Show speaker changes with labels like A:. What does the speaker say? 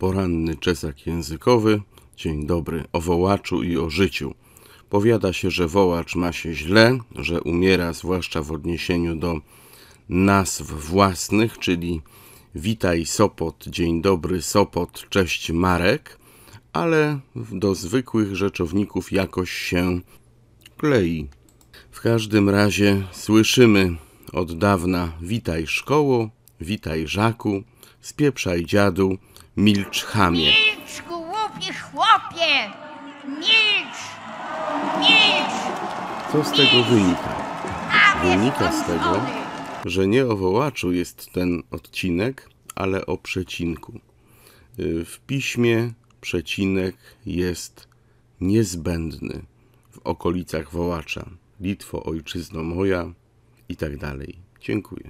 A: Poranny czesak językowy. Dzień dobry o wołaczu i o życiu. Powiada się, że wołacz ma się źle, że umiera zwłaszcza w odniesieniu do nazw własnych, czyli witaj Sopot, dzień dobry Sopot, cześć Marek, ale do zwykłych rzeczowników jakoś się klei. W każdym razie słyszymy od dawna witaj szkoło, witaj Żaku, spieprzaj dziadu, milcz chamie.
B: Milcz, głupi chłopie! Milcz! Milcz!
A: Co z tego wynika? Wynika z tego, że nie o wołaczu jest ten odcinek, ale o przecinku. Y, W piśmie przecinek jest niezbędny w okolicach wołacza. Litwo, ojczyzno moja i tak dalej. Dziękuję.